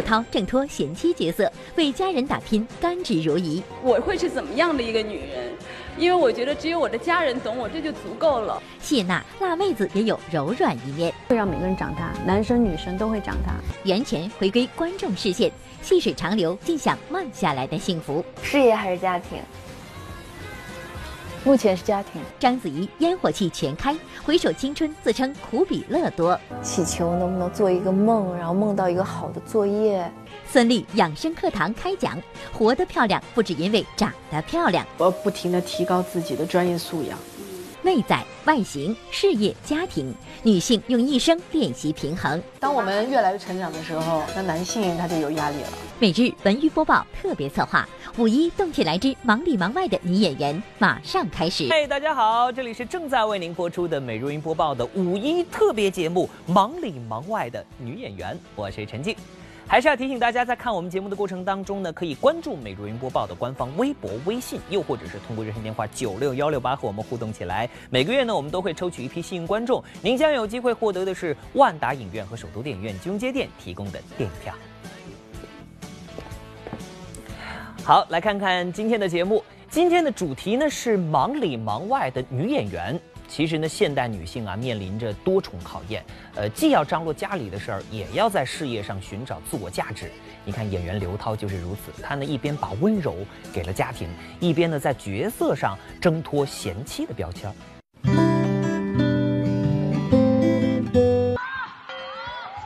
刘涛挣脱贤妻角色，为家人打拼，甘之如饴。我会是怎么样的一个女人？因为我觉得只有我的家人懂我，这就足够了。谢娜，辣妹子也有柔软一面，会让每个人长大，男生女生都会长大。袁泉回归观众视线，细水长流，尽享慢下来的幸福。事业还是家庭？目前是家庭。章子怡烟火气全开，回首青春，自称苦比乐多。祈求能不能做一个梦，然后梦到一个好的作业。孙俪养生课堂开讲，活得漂亮不只因为长得漂亮，我要不停的提高自己的专业素养。内在、外形、事业、家庭，女性用一生练习平衡。当我们越来越成长的时候，那男性他就有压力了。每日文娱播报特别策划：五一动起来之忙里忙外的女演员，马上开始。嗨，大家好，这里是正在为您播出的美如云播报的五一特别节目《忙里忙外的女演员》，我是陈静。还是要提醒大家，在看我们节目的过程当中呢，可以关注《美如云播报》的官方微博、微信，又或者是通过热线电话九六幺六八和我们互动起来。每个月呢，我们都会抽取一批幸运观众，您将有机会获得的是万达影院和首都电影院金融街店提供的电影票。好，来看看今天的节目。今天的主题呢是忙里忙外的女演员。其实呢，现代女性啊面临着多重考验，呃，既要张罗家里的事儿，也要在事业上寻找自我价值。你看演员刘涛就是如此，她呢一边把温柔给了家庭，一边呢在角色上挣脱贤妻的标签。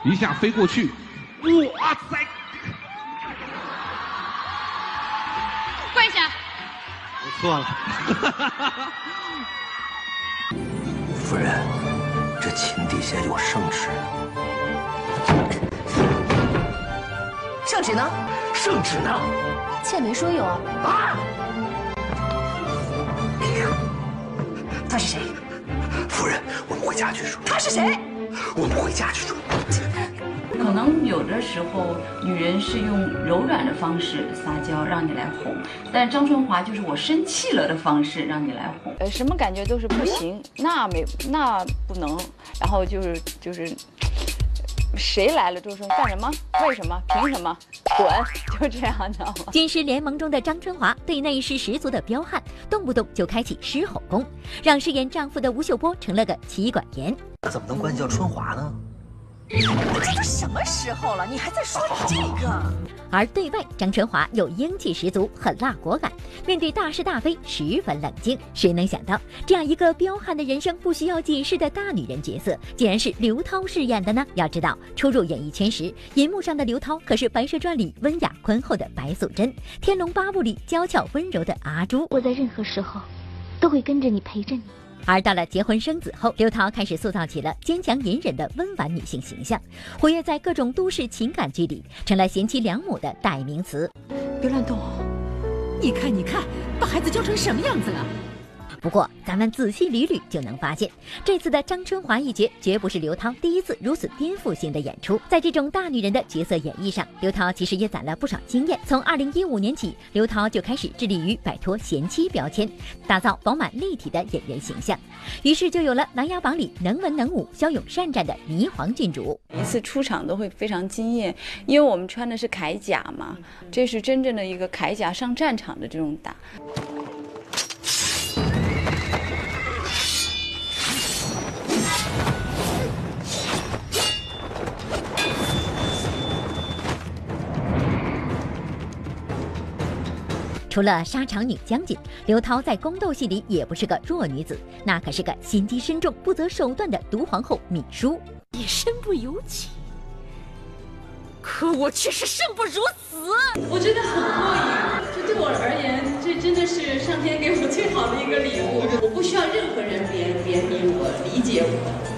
一下飞过去，哇塞！错了。夫人，这琴底下有圣旨。圣旨呢？圣旨呢？妾没说有啊。啊！他是谁？夫人，我们回家去说。他是谁？我们回家去说。可能有的时候，女人是用柔软的方式撒娇让你来哄，但张春华就是我生气了的方式让你来哄。呃，什么感觉都是不行，那没那不能，然后就是就是，谁来了就说干什么？为什么？凭什么？滚！就这样，知道吗？军师联盟中的张春华对内是十足的彪悍，动不动就开启狮吼功，让饰演丈夫的吴秀波成了个妻管严。怎么能管你叫春华呢？这都什么时候了，你还在说这个？而对外，张春华又英气十足，狠辣果敢，面对大是大非十分冷静。谁能想到，这样一个彪悍的人生不需要解释的大女人角色，竟然是刘涛饰演的呢？要知道，初入演艺圈时，银幕上的刘涛可是《白蛇传》里温雅宽厚的白素贞，《天龙八部》里娇俏温柔的阿朱。我在任何时候，都会跟着你，陪着你。而到了结婚生子后，刘涛开始塑造起了坚强隐忍的温婉女性形象，活跃在各种都市情感剧里，成了贤妻良母的代名词。别乱动，你看，你看，把孩子教成什么样子了？不过，咱们仔细捋捋就能发现，这次的张春华一角绝不是刘涛第一次如此颠覆性的演出。在这种大女人的角色演绎上，刘涛其实也攒了不少经验。从二零一五年起，刘涛就开始致力于摆脱贤妻标签，打造饱满立体的演员形象。于是就有了《琅琊榜》里能文能武、骁勇善战的霓凰郡主。每次出场都会非常惊艳，因为我们穿的是铠甲嘛，这是真正的一个铠甲上战场的这种打。除了沙场女将军，刘涛在宫斗戏里也不是个弱女子，那可是个心机深重、不择手段的毒皇后芈姝。也身不由己，可我却是生不如死。我觉得很过瘾，这对我而言，这真的是上天给我最好的一个礼物。我不需要任何人怜怜悯我、理解我，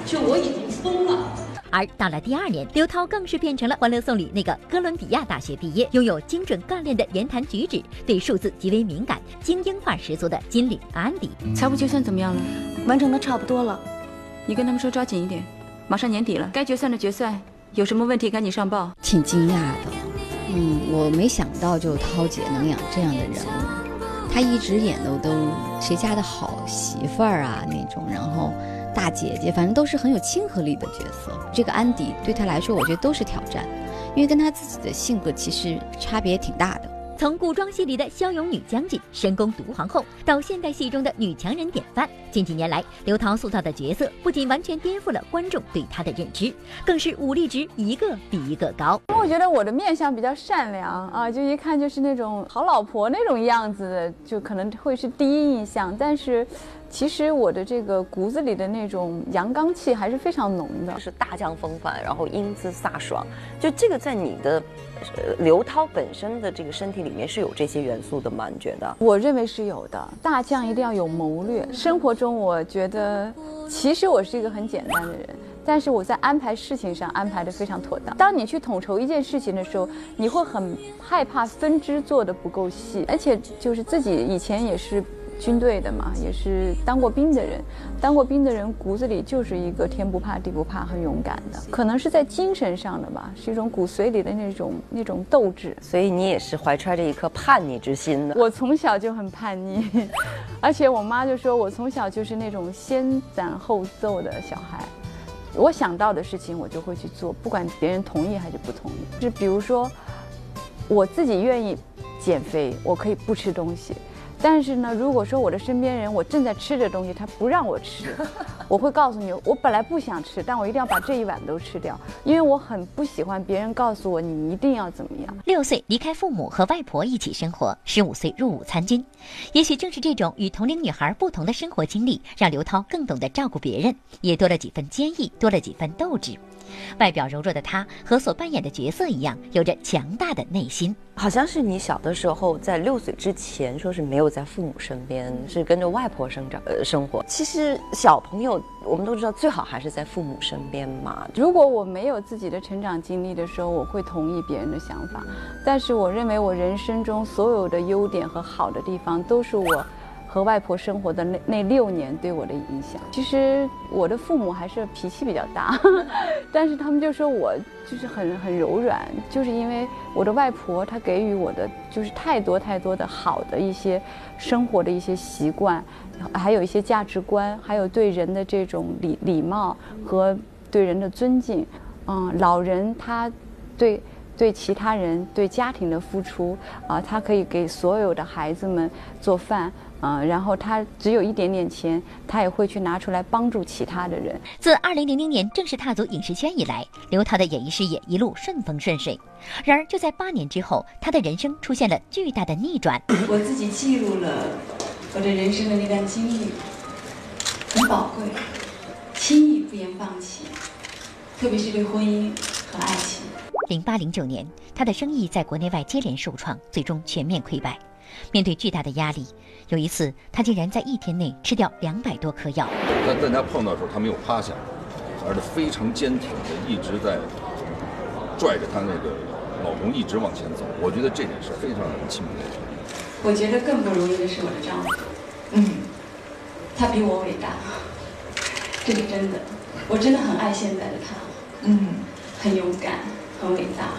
就我已经疯了。而到了第二年，刘涛更是变成了《欢乐颂》里那个哥伦比亚大学毕业、拥有精准干练的言谈举止、对数字极为敏感、精英范十足的金领安迪。财务决算怎么样了？完成的差不多了。你跟他们说抓紧一点，马上年底了，该决算的决算，有什么问题赶紧上报。挺惊讶的，嗯，我没想到就涛姐能养这样的人物，她一直演的都谁家的好媳妇儿啊那种，然后。大姐姐，反正都是很有亲和力的角色。这个安迪对她来说，我觉得都是挑战，因为跟她自己的性格其实差别挺大的。从古装戏里的骁勇女将军、深宫毒皇后，到现代戏中的女强人典范，近几年来，刘涛塑造的角色不仅完全颠覆了观众对她的认知，更是武力值一个比一个高。我觉得我的面相比较善良啊，就一看就是那种好老婆那种样子的，就可能会是第一印象。但是，其实我的这个骨子里的那种阳刚气还是非常浓的，是大将风范，然后英姿飒爽。就这个在你的。刘涛本身的这个身体里面是有这些元素的吗？你觉得？我认为是有的。大将一定要有谋略。生活中，我觉得其实我是一个很简单的人，但是我在安排事情上安排的非常妥当。当你去统筹一件事情的时候，你会很害怕分支做的不够细，而且就是自己以前也是。军队的嘛，也是当过兵的人，当过兵的人骨子里就是一个天不怕地不怕、很勇敢的，可能是在精神上的吧，是一种骨髓里的那种那种斗志。所以你也是怀揣着一颗叛逆之心的。我从小就很叛逆，而且我妈就说我从小就是那种先斩后奏的小孩，我想到的事情我就会去做，不管别人同意还是不同意。就比如说，我自己愿意减肥，我可以不吃东西。但是呢，如果说我的身边人我正在吃这东西，他不让我吃，我会告诉你，我本来不想吃，但我一定要把这一碗都吃掉，因为我很不喜欢别人告诉我你一定要怎么样。六岁离开父母和外婆一起生活，十五岁入伍参军，也许正是这种与同龄女孩不同的生活经历，让刘涛更懂得照顾别人，也多了几分坚毅，多了几分斗志。外表柔弱的他和所扮演的角色一样，有着强大的内心。好像是你小的时候，在六岁之前，说是没有在父母身边，是跟着外婆生长呃生活。其实小朋友，我们都知道，最好还是在父母身边嘛。如果我没有自己的成长经历的时候，我会同意别人的想法。但是我认为，我人生中所有的优点和好的地方，都是我。和外婆生活的那那六年对我的影响，其实我的父母还是脾气比较大，但是他们就说我就是很很柔软，就是因为我的外婆她给予我的就是太多太多的好的一些生活的一些习惯，还有一些价值观，还有对人的这种礼礼貌和对人的尊敬。嗯，老人他对对其他人对家庭的付出啊，他可以给所有的孩子们做饭。啊，然后他只有一点点钱，他也会去拿出来帮助其他的人。自2000年正式踏足影视圈以来，刘涛的演艺事业一路顺风顺水。然而，就在八年之后，他的人生出现了巨大的逆转。我自己记录了我的人生的那段经历，很宝贵，轻易不言放弃，特别是对婚姻和爱情。零八零九年，他的生意在国内外接连受创，最终全面溃败。面对巨大的压力，有一次他竟然在一天内吃掉两百多颗药。但大家碰到的时候，他没有趴下，而是非常坚挺的一直在拽着他那个老公一直往前走。我觉得这点是非常让人钦佩。我觉得更不容易的是我的丈夫，嗯，他比我伟大，这是真的。我真的很爱现在的他，嗯，很勇敢，很伟大，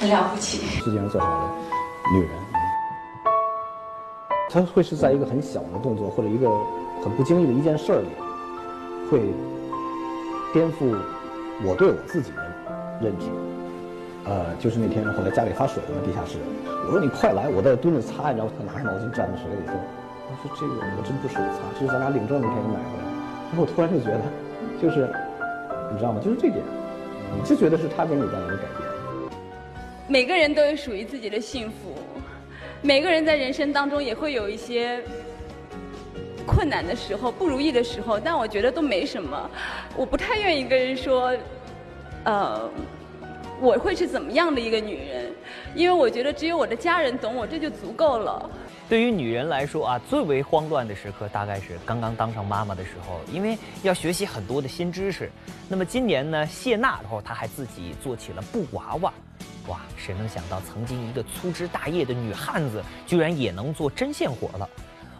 很了不起。世界上最好的女人。他会是在一个很小的动作或者一个很不经意的一件事儿里，会颠覆我对我自己的认知。呃，就是那天后来家里发水了，地下室，我说你快来，我在蹲着擦，你知道他拿着毛巾沾着水里说，我说这个我真不舍得擦，这是咱俩领证那天买回来。然后我突然就觉得，就是你知道吗？就是这点，你就觉得是他给你带来的改变。每个人都有属于自己的幸福。每个人在人生当中也会有一些困难的时候、不如意的时候，但我觉得都没什么。我不太愿意跟人说，呃，我会是怎么样的一个女人，因为我觉得只有我的家人懂我，这就足够了。对于女人来说啊，最为慌乱的时刻大概是刚刚当上妈妈的时候，因为要学习很多的新知识。那么今年呢，谢娜然后她还自己做起了布娃娃。哇，谁能想到曾经一个粗枝大叶的女汉子，居然也能做针线活了？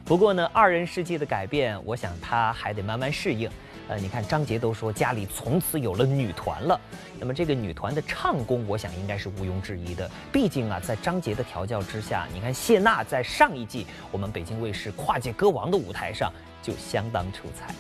不过呢，二人世界的改变，我想她还得慢慢适应。呃，你看张杰都说家里从此有了女团了，那么这个女团的唱功，我想应该是毋庸置疑的。毕竟啊，在张杰的调教之下，你看谢娜在上一季我们北京卫视跨界歌王的舞台上就相当出彩。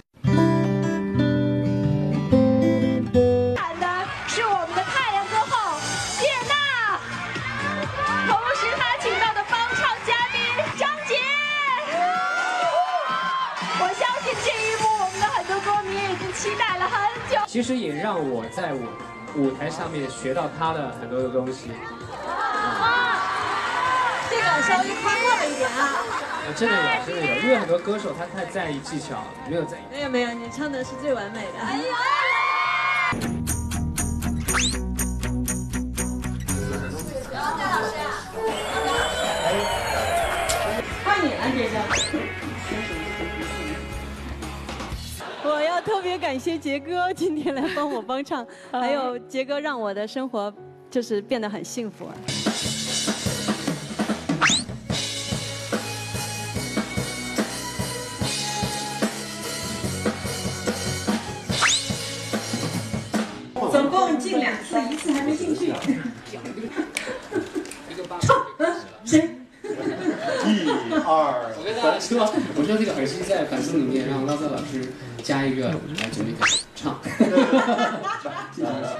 其实也让我在舞舞台上面学到他的很多的东西。这个稍微夸过了一点啊。真的有，真的有，因为很多歌手他太在意技巧，没有在意。没有没有，你唱的是最完美的。哎呀！特别感谢杰哥今天来帮我帮唱，还有杰哥让我的生活就是变得很幸福。总共进两次，一次还没进去。唱，谁？一二，我跟大家说，我说这个耳机在反思里面，让拉萨老师加一个来准备唱。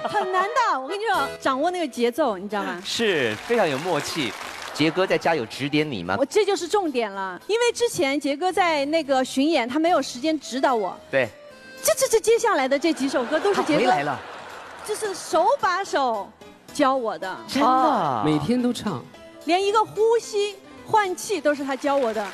很难的，我跟你说，掌握那个节奏，你知道吗？是非常有默契。杰哥在家有指点你吗？我这就是重点了，因为之前杰哥在那个巡演，他没有时间指导我。对。这这这接下来的这几首歌都是杰哥。回来了。就是手把手教我的。真的。每天都唱。连一个呼吸。换气都是他教我的。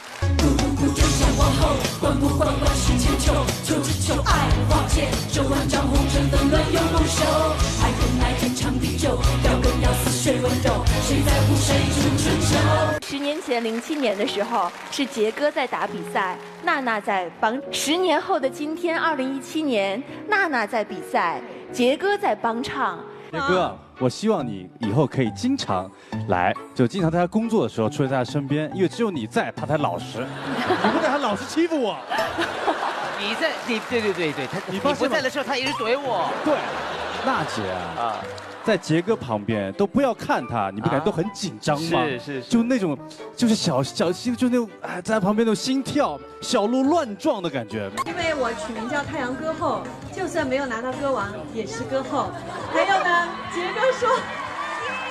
十年前，零七年的时候，是杰哥在打比赛，娜娜在帮。十年后的今天，二零一七年，娜娜在比赛，杰哥在帮唱。杰哥。我希望你以后可以经常来，就经常在他工作的时候出现在他身边，因为只有你在，他才老实。你不在，他老是欺负我。你在，你对对对对，他你不在的时候，他一直怼我。对，娜姐啊。在杰哥旁边都不要看他，你不感觉都很紧张吗？是是，就那种，就是小小心，就那种哎，在他旁边那种心跳小鹿乱撞的感觉。因为我取名叫太阳歌后，就算没有拿到歌王，也是歌后。还有呢，杰哥说，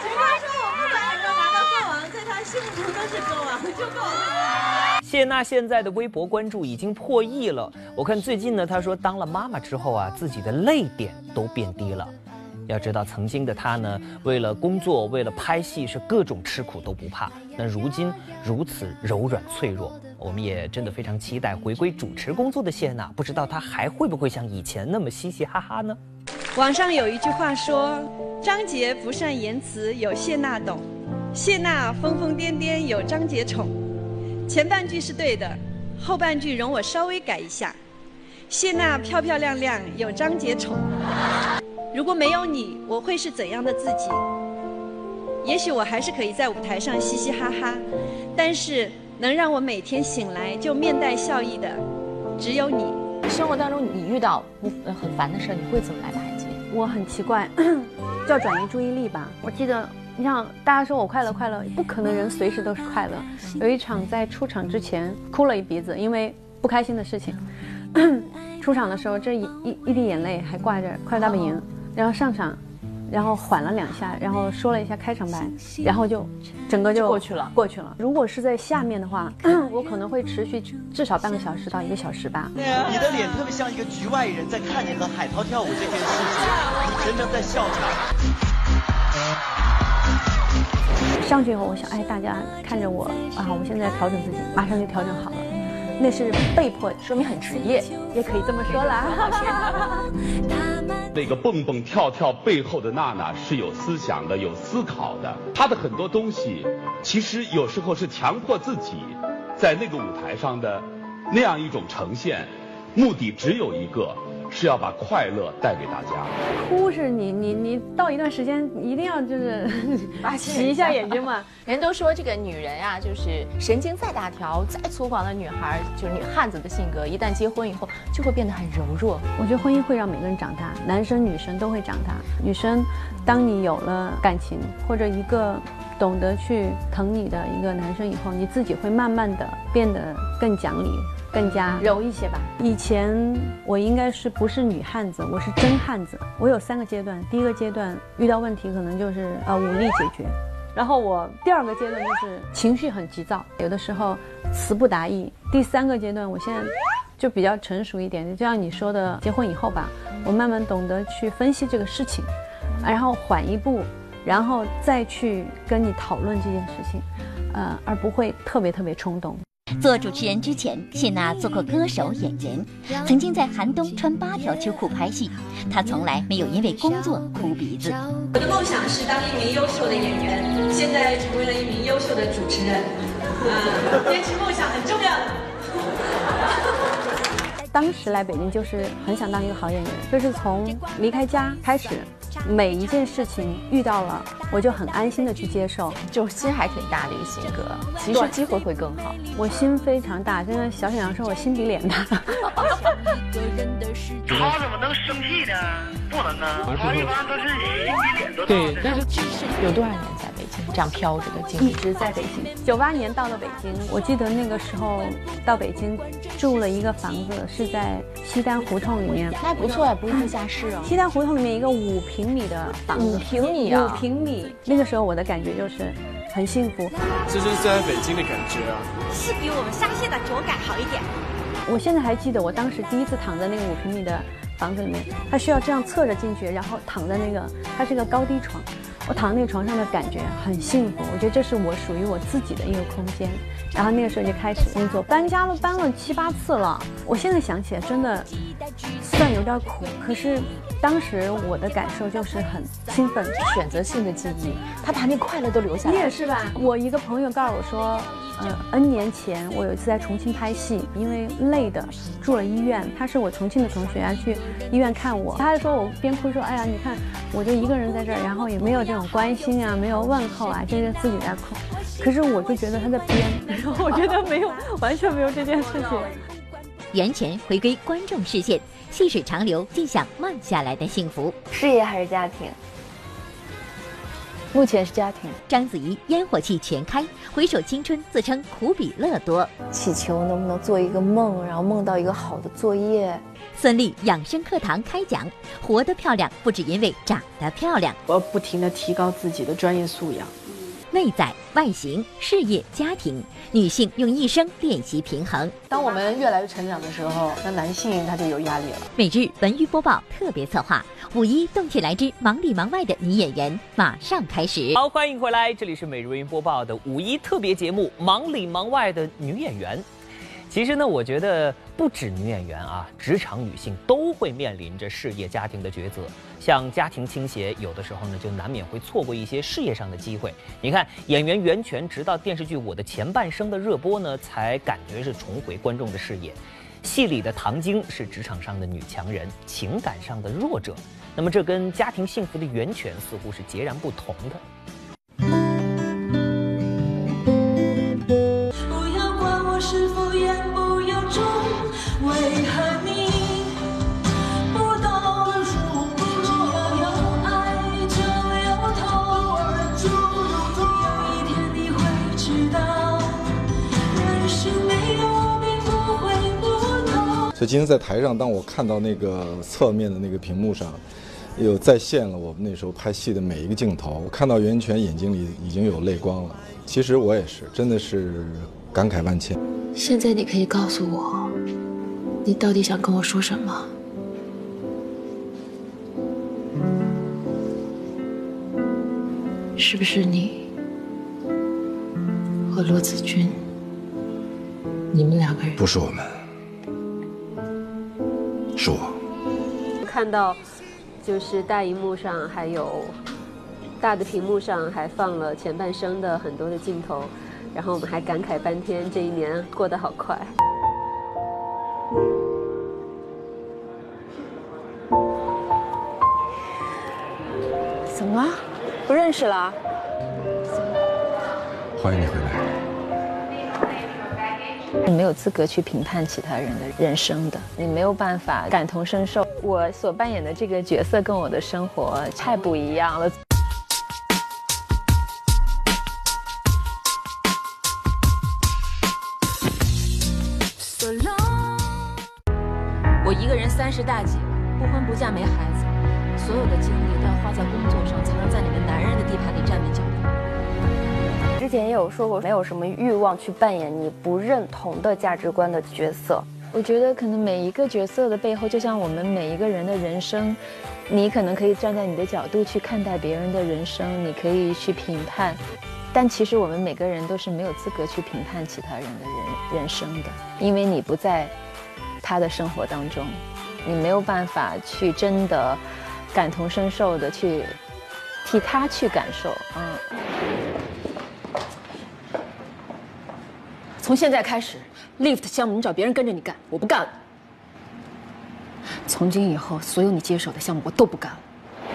杰哥说我不管有没有拿到歌王，在他心目中都是歌王就够了。谢娜现在的微博关注已经破亿了，我看最近呢，她说当了妈妈之后啊，自己的泪点都变低了。要知道，曾经的她呢，为了工作，为了拍戏，是各种吃苦都不怕。那如今如此柔软脆弱，我们也真的非常期待回归主持工作的谢娜。不知道她还会不会像以前那么嘻嘻哈哈呢？网上有一句话说：“张杰不善言辞，有谢娜懂；谢娜疯疯癫癫，有张杰宠。”前半句是对的，后半句容我稍微改一下：谢娜漂漂亮亮，有张杰宠。如果没有你，我会是怎样的自己？也许我还是可以在舞台上嘻嘻哈哈，但是能让我每天醒来就面带笑意的，只有你。生活当中你遇到不很烦的事儿，你会怎么来排解？我很奇怪，叫转移注意力吧。我记得，你想大家说我快乐快乐，不可能人随时都是快乐。有一场在出场之前哭了一鼻子，因为不开心的事情。出场的时候，这一一一滴眼泪还挂着《快乐大本营》。然后上场，然后缓了两下，然后说了一下开场白，然后就整个就过去了。过去了。如果是在下面的话，我可能会持续至少半个小时到一个小时吧。你的脸特别像一个局外人在看你和海涛跳舞这件事情，你真的在笑场。上去以后，我想，哎，大家看着我啊，我现在调整自己，马上就调整好了。那是被迫，说明很职业，也可以这么说啦。那个蹦蹦跳跳背后的娜娜是有思想的、有思考的。她的很多东西，其实有时候是强迫自己，在那个舞台上的那样一种呈现，目的只有一个。是要把快乐带给大家。哭是你你你到一段时间一定要就是洗一下眼睛嘛。人都说这个女人啊，就是神经再大条、再粗犷的女孩，就是女汉子的性格，一旦结婚以后就会变得很柔弱。我觉得婚姻会让每个人长大，男生女生都会长大。女生，当你有了感情或者一个懂得去疼你的一个男生以后，你自己会慢慢的变得更讲理。更加柔一些吧。以前我应该是不是女汉子，我是真汉子。我有三个阶段，第一个阶段遇到问题可能就是呃武力解决，然后我第二个阶段就是情绪很急躁，有的时候词不达意。第三个阶段，我现在就比较成熟一点。就像你说的，结婚以后吧，我慢慢懂得去分析这个事情，然后缓一步，然后再去跟你讨论这件事情，呃，而不会特别特别冲动。做主持人之前，谢娜做过歌手、演员，曾经在寒冬穿八条秋裤拍戏。她从来没有因为工作哭鼻子。我的梦想是当一名优秀的演员，现在成为了一名优秀的主持人。啊，坚持梦想很重要。当时来北京就是很想当一个好演员，就是从离开家开始，每一件事情遇到了，我就很安心的去接受，就心还挺大的一个性格，其实机会会更好。我心非常大，真的小沈阳说我心比脸大。他怎么能生气呢？不能啊，他一般都是心比脸都大。对，但是有多少年这样飘着的经历？一直在北京，九八年到了北京，我记得那个时候到北京住了一个房子是。在西单胡同里面，那不错呀，不是地下室啊。西单胡同里面一个五平米的房子，五平米啊，五平米。那个时候我的感觉就是很幸福，这就是在北京的感觉啊，是比我们沙县的脚感好一点。我现在还记得我当时第一次躺在那个五平米的房子里面，他需要这样侧着进去，然后躺在那个，它是个高低床。我躺在那个床上的感觉很幸福，我觉得这是我属于我自己的一个空间。然后那个时候就开始工作，搬家都搬了七八次了。我现在想起来真的算有点苦，可是当时我的感受就是很兴奋。选择性的记忆，他把那快乐都留下来。你也是吧？我一个朋友告诉我说。呃，N 年前我有一次在重庆拍戏，因为累的住了医院。他是我重庆的同学，要去医院看我。他还说我边哭说：“哎呀，你看我就一个人在这儿，然后也没有这种关心啊，没有问候啊，就是自己在哭。”可是我就觉得他在编，然后我觉得没有，完全没有这件事情。袁泉回归观众视线，细水长流，尽享慢下来的幸福。事业还是家庭？目前是家庭。章子怡烟火气全开，回首青春，自称苦比乐多。祈求能不能做一个梦，然后梦到一个好的作业。孙俪养生课堂开讲，活得漂亮不只因为长得漂亮，我要不停的提高自己的专业素养。内在、外形、事业、家庭，女性用一生练习平衡。当我们越来越成长的时候，那男性他就有压力了。每日文娱播报特别策划：五一动起来之忙里忙外的女演员，马上开始。好，欢迎回来，这里是每日文娱播报的五一特别节目《忙里忙外的女演员》。其实呢，我觉得不止女演员啊，职场女性都会面临着事业、家庭的抉择。像家庭倾斜，有的时候呢，就难免会错过一些事业上的机会。你看，演员袁泉，直到电视剧《我的前半生》的热播呢，才感觉是重回观众的视野。戏里的唐晶是职场上的女强人，情感上的弱者。那么，这跟家庭幸福的源泉似乎是截然不同的。所以今天在台上，当我看到那个侧面的那个屏幕上，又再现了我们那时候拍戏的每一个镜头，我看到袁泉眼睛里已经有泪光了。其实我也是，真的是感慨万千。现在你可以告诉我，你到底想跟我说什么？是不是你和罗子君？你们两个人？不是我们。是我看到，就是大荧幕上还有大的屏幕上还放了前半生的很多的镜头，然后我们还感慨半天，这一年过得好快。怎么了？不认识了？欢迎你回来。你没有资格去评判其他人的人生的，你没有办法感同身受。我所扮演的这个角色跟我的生活太不一样了。我一个人三十大几了，不婚不嫁没孩子，所有的精力都要花在工作上，才能在前也有说过，没有什么欲望去扮演你不认同的价值观的角色。我觉得可能每一个角色的背后，就像我们每一个人的人生，你可能可以站在你的角度去看待别人的人生，你可以去评判，但其实我们每个人都是没有资格去评判其他人的人人生的，因为你不在他的生活当中，你没有办法去真的感同身受的去替他去感受，嗯。从现在开始。lift 项目你找别人跟着你干，我不干了。从今以后，所有你接手的项目我都不干了。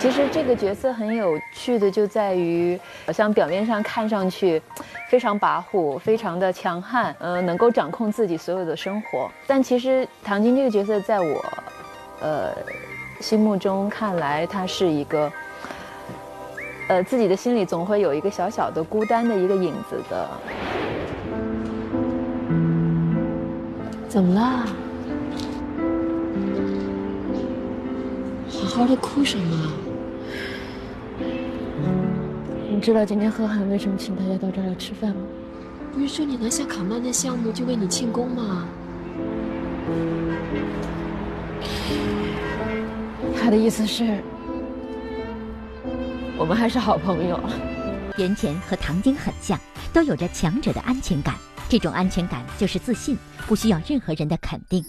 其实这个角色很有趣的就在于，好像表面上看上去非常跋扈、非常的强悍，呃，能够掌控自己所有的生活。但其实唐晶这个角色，在我，呃，心目中看来，他是一个，呃，自己的心里总会有一个小小的孤单的一个影子的。怎么了？好好的哭什么？你知道今天贺涵为什么请大家到这儿来吃饭吗？不是说你拿下卡曼的项目就为你庆功吗？他的意思是，我们还是好朋友。袁泉和唐晶很像，都有着强者的安全感。这种安全感就是自信，不需要任何人的肯定。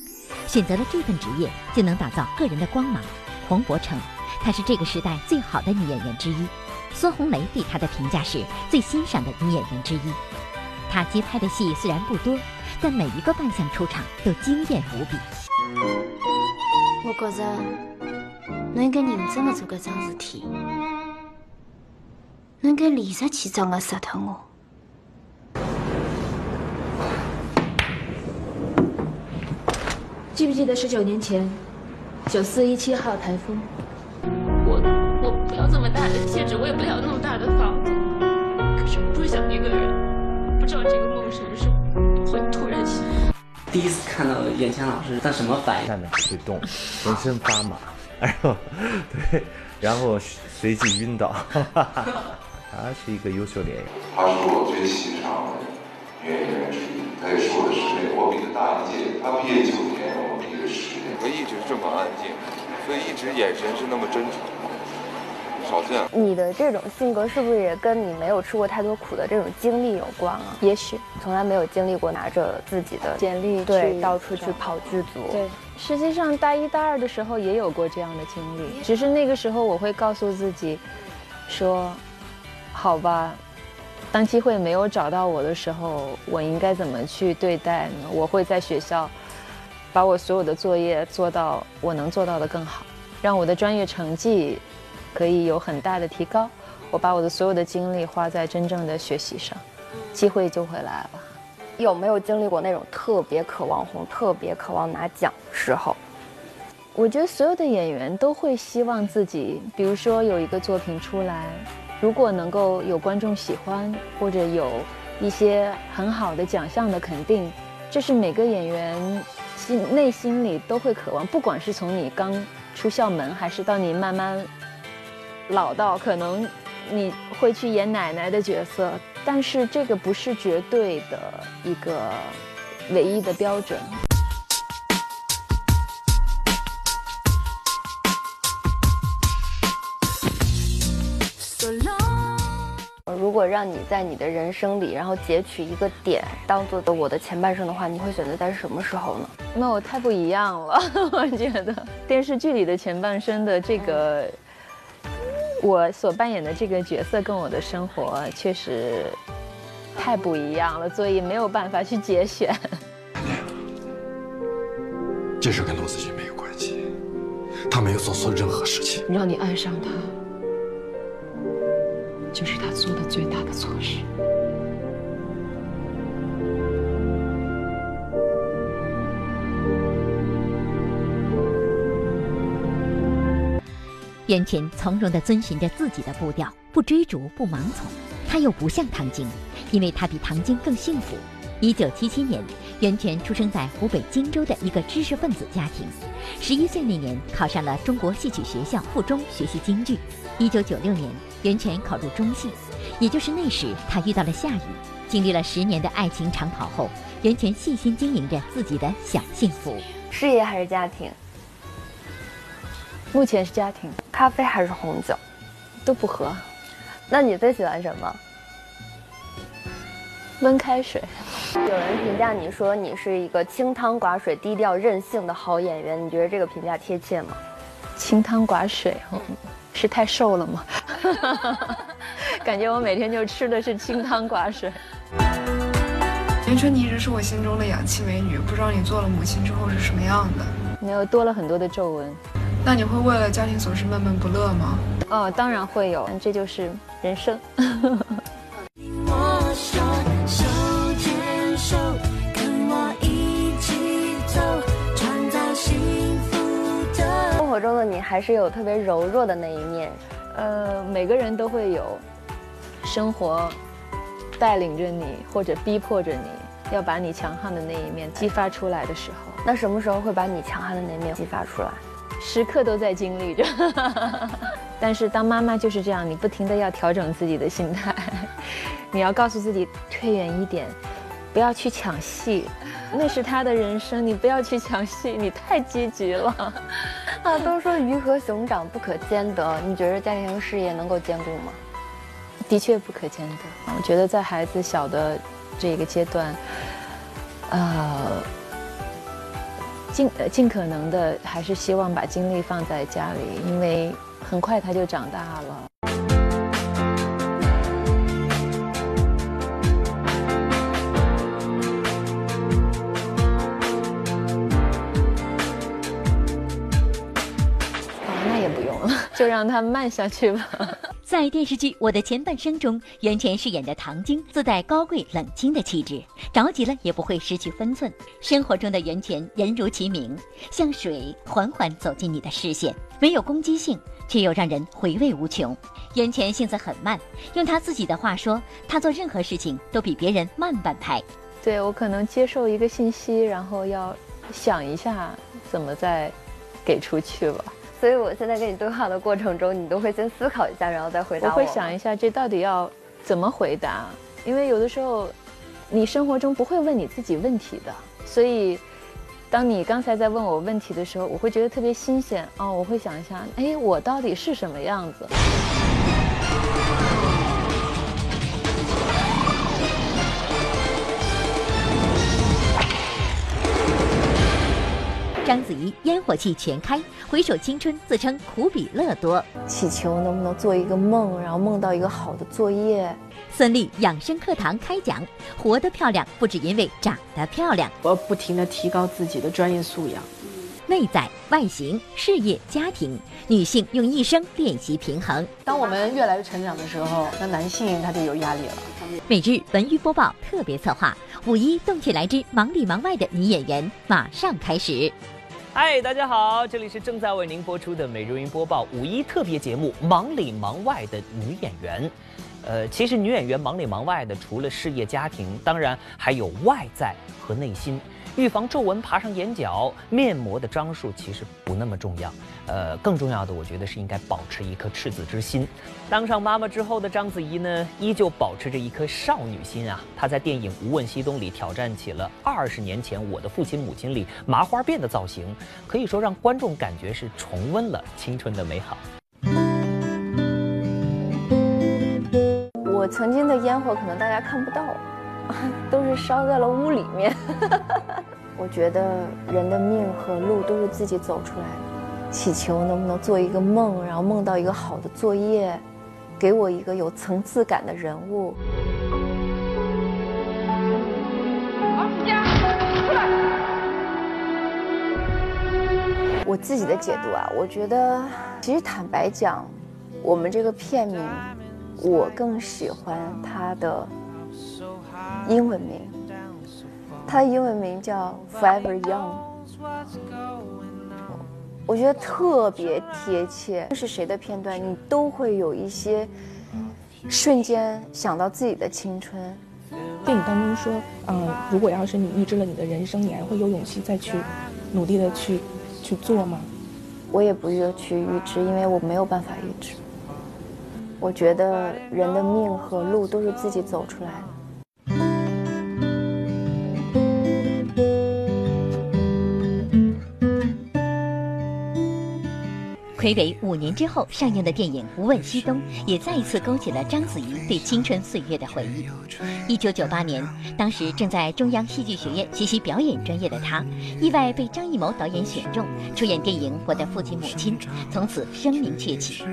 选择了这份职业，就能打造个人的光芒。黄渤成，她是这个时代最好的女演员之一。孙红雷对她的评价是最欣赏的女演员之一。她接拍的戏虽然不多，但每一个扮相出场都惊艳无比。我觉着，侬应该认真的做搿桩事体，侬应该理直气壮的杀脱我。记不记得十九年前，九四一七号台风？我我不要这么大的戒指，我也不要那么大的房子。可是我不想一个人，不知道这个梦什么时候会突然醒。第一次看到眼前老师，他什么反应？站着会动，浑身发麻，然后对，然后随即晕倒。他是一个优秀演员。他是我最欣赏的女演员之一，他也是我的师妹，我比他大一届，他毕业九年。他一直这么安静，所以一直眼神是那么真诚，少见。你的这种性格是不是也跟你没有吃过太多苦的这种经历有关啊？也许从来没有经历过拿着自己的简历对到处去跑剧组。对，实际上大一大二的时候也有过这样的经历，只是那个时候我会告诉自己，说，好吧，当机会没有找到我的时候，我应该怎么去对待呢？我会在学校。把我所有的作业做到我能做到的更好，让我的专业成绩可以有很大的提高。我把我的所有的精力花在真正的学习上，机会就会来了。有没有经历过那种特别渴望红、特别渴望拿奖时候？我觉得所有的演员都会希望自己，比如说有一个作品出来，如果能够有观众喜欢，或者有一些很好的奖项的肯定，这是每个演员。心内心里都会渴望，不管是从你刚出校门，还是到你慢慢老到可能你会去演奶奶的角色，但是这个不是绝对的一个唯一的标准。如果让你在你的人生里，然后截取一个点当做的我的前半生的话，你会选择在什么时候呢？那我太不一样了，我觉得电视剧里的前半生的这个，我所扮演的这个角色跟我的生活确实太不一样了，所以没有办法去节选。这事跟罗子君没有关系，他没有做错任何事情。让你爱上他。就是他做的最大的错事。袁泉从容地遵循着自己的步调，不追逐，不盲从。她又不像唐晶，因为她比唐晶更幸福。一九七七年，袁泉出生在湖北荆州的一个知识分子家庭。十一岁那年，考上了中国戏曲学校附中学习京剧。一九九六年，袁泉考入中戏，也就是那时，她遇到了夏雨。经历了十年的爱情长跑后，袁泉细心经营着自己的小幸福。事业还是家庭？目前是家庭。咖啡还是红酒？都不喝。那你最喜欢什么？温开水。有人评价你说你是一个清汤寡水、低调任性的好演员，你觉得这个评价贴切吗？清汤寡水，是太瘦了吗？感觉我每天就吃的是清汤寡水。袁泉，你一直是我心中的氧气美女，不知道你做了母亲之后是什么样的？没有多了很多的皱纹。那你会为了家庭琐事闷闷不乐吗？哦，当然会有，这就是人生。生活中的你还是有特别柔弱的那一面，呃，每个人都会有，生活带领着你或者逼迫着你要把你强悍的那一面激发出来的时候，那什么时候会把你强悍的那一面激发出来？时刻都在经历着，但是当妈妈就是这样，你不停的要调整自己的心态，你要告诉自己退远一点，不要去抢戏，那是他的人生，你不要去抢戏，你太积极了。啊，都说鱼和熊掌不可兼得，你觉得家庭事业能够兼顾吗？的确不可兼得。我觉得在孩子小的这个阶段，呃，尽尽可能的还是希望把精力放在家里，因为很快他就长大了。就让它慢下去吧。在电视剧《我的前半生》中，袁泉饰演的唐晶自带高贵冷清的气质，着急了也不会失去分寸。生活中的袁泉人如其名，像水缓缓走进你的视线，没有攻击性，却又让人回味无穷。袁泉性子很慢，用他自己的话说，他做任何事情都比别人慢半拍。对我可能接受一个信息，然后要想一下怎么再给出去吧。所以我现在跟你对话的过程中，你都会先思考一下，然后再回答我。我会想一下这到底要怎么回答，因为有的时候，你生活中不会问你自己问题的，所以，当你刚才在问我问题的时候，我会觉得特别新鲜哦。我会想一下，哎，我到底是什么样子？烟火气全开，回首青春，自称苦比乐多。祈求能不能做一个梦，然后梦到一个好的作业。孙俪养生课堂开讲，活得漂亮不只因为长得漂亮，我要不停的提高自己的专业素养。内在、外形、事业、家庭，女性用一生练习平衡。当我们越来越成长的时候，那男性他就有压力了。每日文娱播报特别策划：五一动起来之忙里忙外的女演员，马上开始。嗨，大家好，这里是正在为您播出的每日云播报五一特别节目《忙里忙外的女演员》。呃，其实女演员忙里忙外的，除了事业、家庭，当然还有外在和内心。预防皱纹爬上眼角，面膜的张数其实不那么重要。呃，更重要的，我觉得是应该保持一颗赤子之心。当上妈妈之后的章子怡呢，依旧保持着一颗少女心啊。她在电影《无问西东》里挑战起了二十年前《我的父亲母亲》里麻花辫的造型，可以说让观众感觉是重温了青春的美好。我曾经的烟火可能大家看不到。都是烧在了屋里面。我觉得人的命和路都是自己走出来的。祈求能不能做一个梦，然后梦到一个好的作业，给我一个有层次感的人物。我自己的解读啊，我觉得其实坦白讲，我们这个片名，我更喜欢它的。英文名，他的英文名叫 Forever Young，我觉得特别贴切。是谁的片段，你都会有一些瞬间想到自己的青春。电影当中说，嗯，如果要是你预知了你的人生，你还会有勇气再去努力的去去做吗？我也不愿去预知，因为我没有办法预知。我觉得人的命和路都是自己走出来的。魁违五年之后上映的电影《无问西东》也再一次勾起了章子怡对青春岁月的回忆。一九九八年，当时正在中央戏剧学院学习表演专业的她，意外被张艺谋导演选中，出演电影《我的父亲母亲》，从此声名鹊起。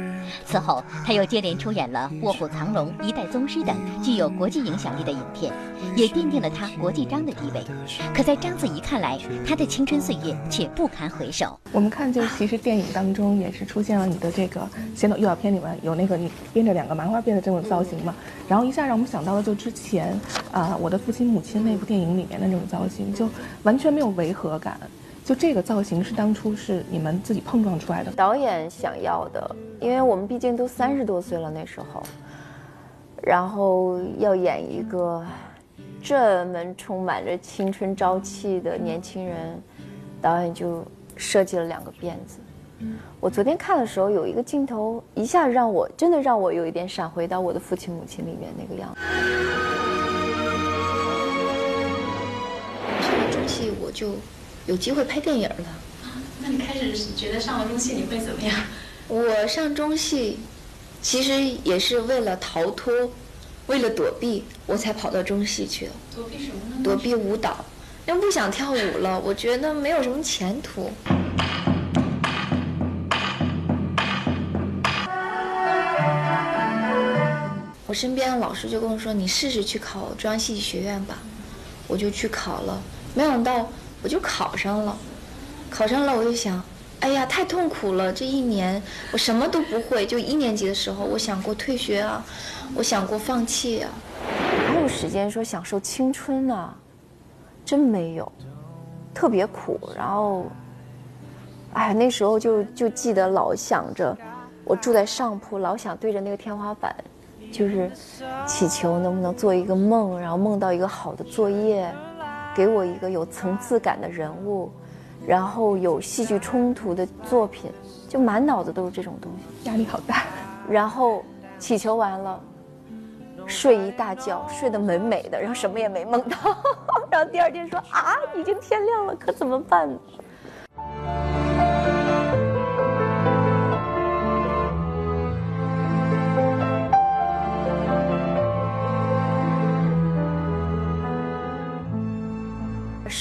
此后，她又接连出演了《卧虎藏龙》《一代宗师》等具有国际影响力的影片，也奠定了她国际章的地位。可在章子怡看来，她的青春岁月却不堪回首。我们看，就其实电影当中也是是出现了你的这个先导预告片里面有那个你编着两个麻花辫的这种造型嘛，然后一下让我们想到了就之前啊我的父亲母亲那部电影里面的那种造型，就完全没有违和感。就这个造型是当初是你们自己碰撞出来的，导演想要的，因为我们毕竟都三十多岁了那时候，然后要演一个这么充满着青春朝气的年轻人，导演就设计了两个辫子。我昨天看的时候，有一个镜头一下让我真的让我有一点闪回到我的父亲母亲里面那个样子。上了中戏我就有机会拍电影了。那你开始觉得上了中戏你会怎么样？我上中戏，其实也是为了逃脱，为了躲避，我才跑到中戏去的。躲避什么呢？躲避舞蹈，因为不想跳舞了，我觉得没有什么前途。我身边的老师就跟我说：“你试试去考中央戏剧学院吧。”我就去考了，没想到我就考上了。考上了，我就想，哎呀，太痛苦了！这一年我什么都不会。就一年级的时候，我想过退学啊，我想过放弃啊。哪有时间说享受青春呢？真没有，特别苦。然后，哎，那时候就就记得老想着，我住在上铺，老想对着那个天花板。就是祈求能不能做一个梦，然后梦到一个好的作业，给我一个有层次感的人物，然后有戏剧冲突的作品，就满脑子都是这种东西，压力好大。然后祈求完了，睡一大觉，睡得美美的，然后什么也没梦到，然后第二天说啊，已经天亮了，可怎么办？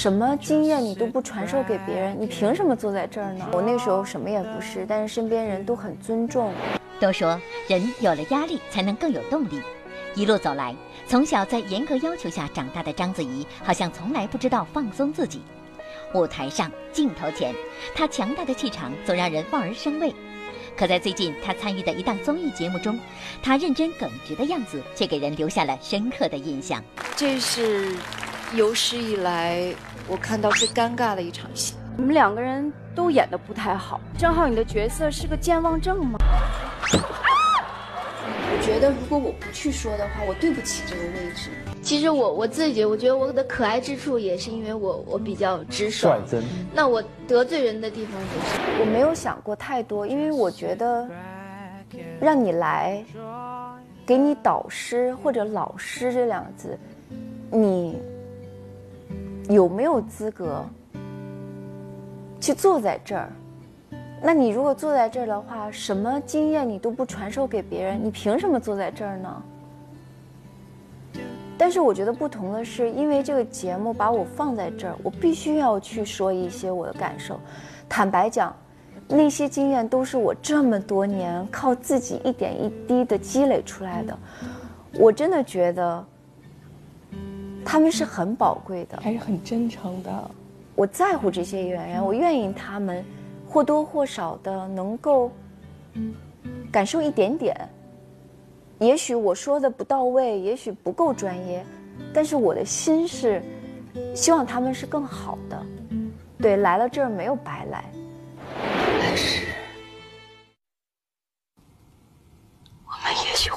什么经验你都不传授给别人，你凭什么坐在这儿呢？我那时候什么也不是，但是身边人都很尊重。都说人有了压力才能更有动力。一路走来，从小在严格要求下长大的章子怡，好像从来不知道放松自己。舞台上、镜头前，她强大的气场总让人望而生畏。可在最近她参与的一档综艺节目中，她认真耿直的样子却给人留下了深刻的印象。这是。有史以来我看到最尴尬的一场戏，你们两个人都演的不太好。正好你的角色是个健忘症吗？我觉得如果我不去说的话，我对不起这个位置。其实我我自己，我觉得我的可爱之处也是因为我我比较直爽。那我得罪人的地方也是。我没有想过太多，因为我觉得让你来给你导师或者老师这两个字，你。有没有资格去坐在这儿？那你如果坐在这儿的话，什么经验你都不传授给别人，你凭什么坐在这儿呢？但是我觉得不同的是，因为这个节目把我放在这儿，我必须要去说一些我的感受。坦白讲，那些经验都是我这么多年靠自己一点一滴的积累出来的。我真的觉得。他们是很宝贵的，还是很真诚的。我在乎这些演员，我愿意他们或多或少的能够感受一点点。也许我说的不到位，也许不够专业，但是我的心是希望他们是更好的。对，来了这儿没有白来。来世，我们也许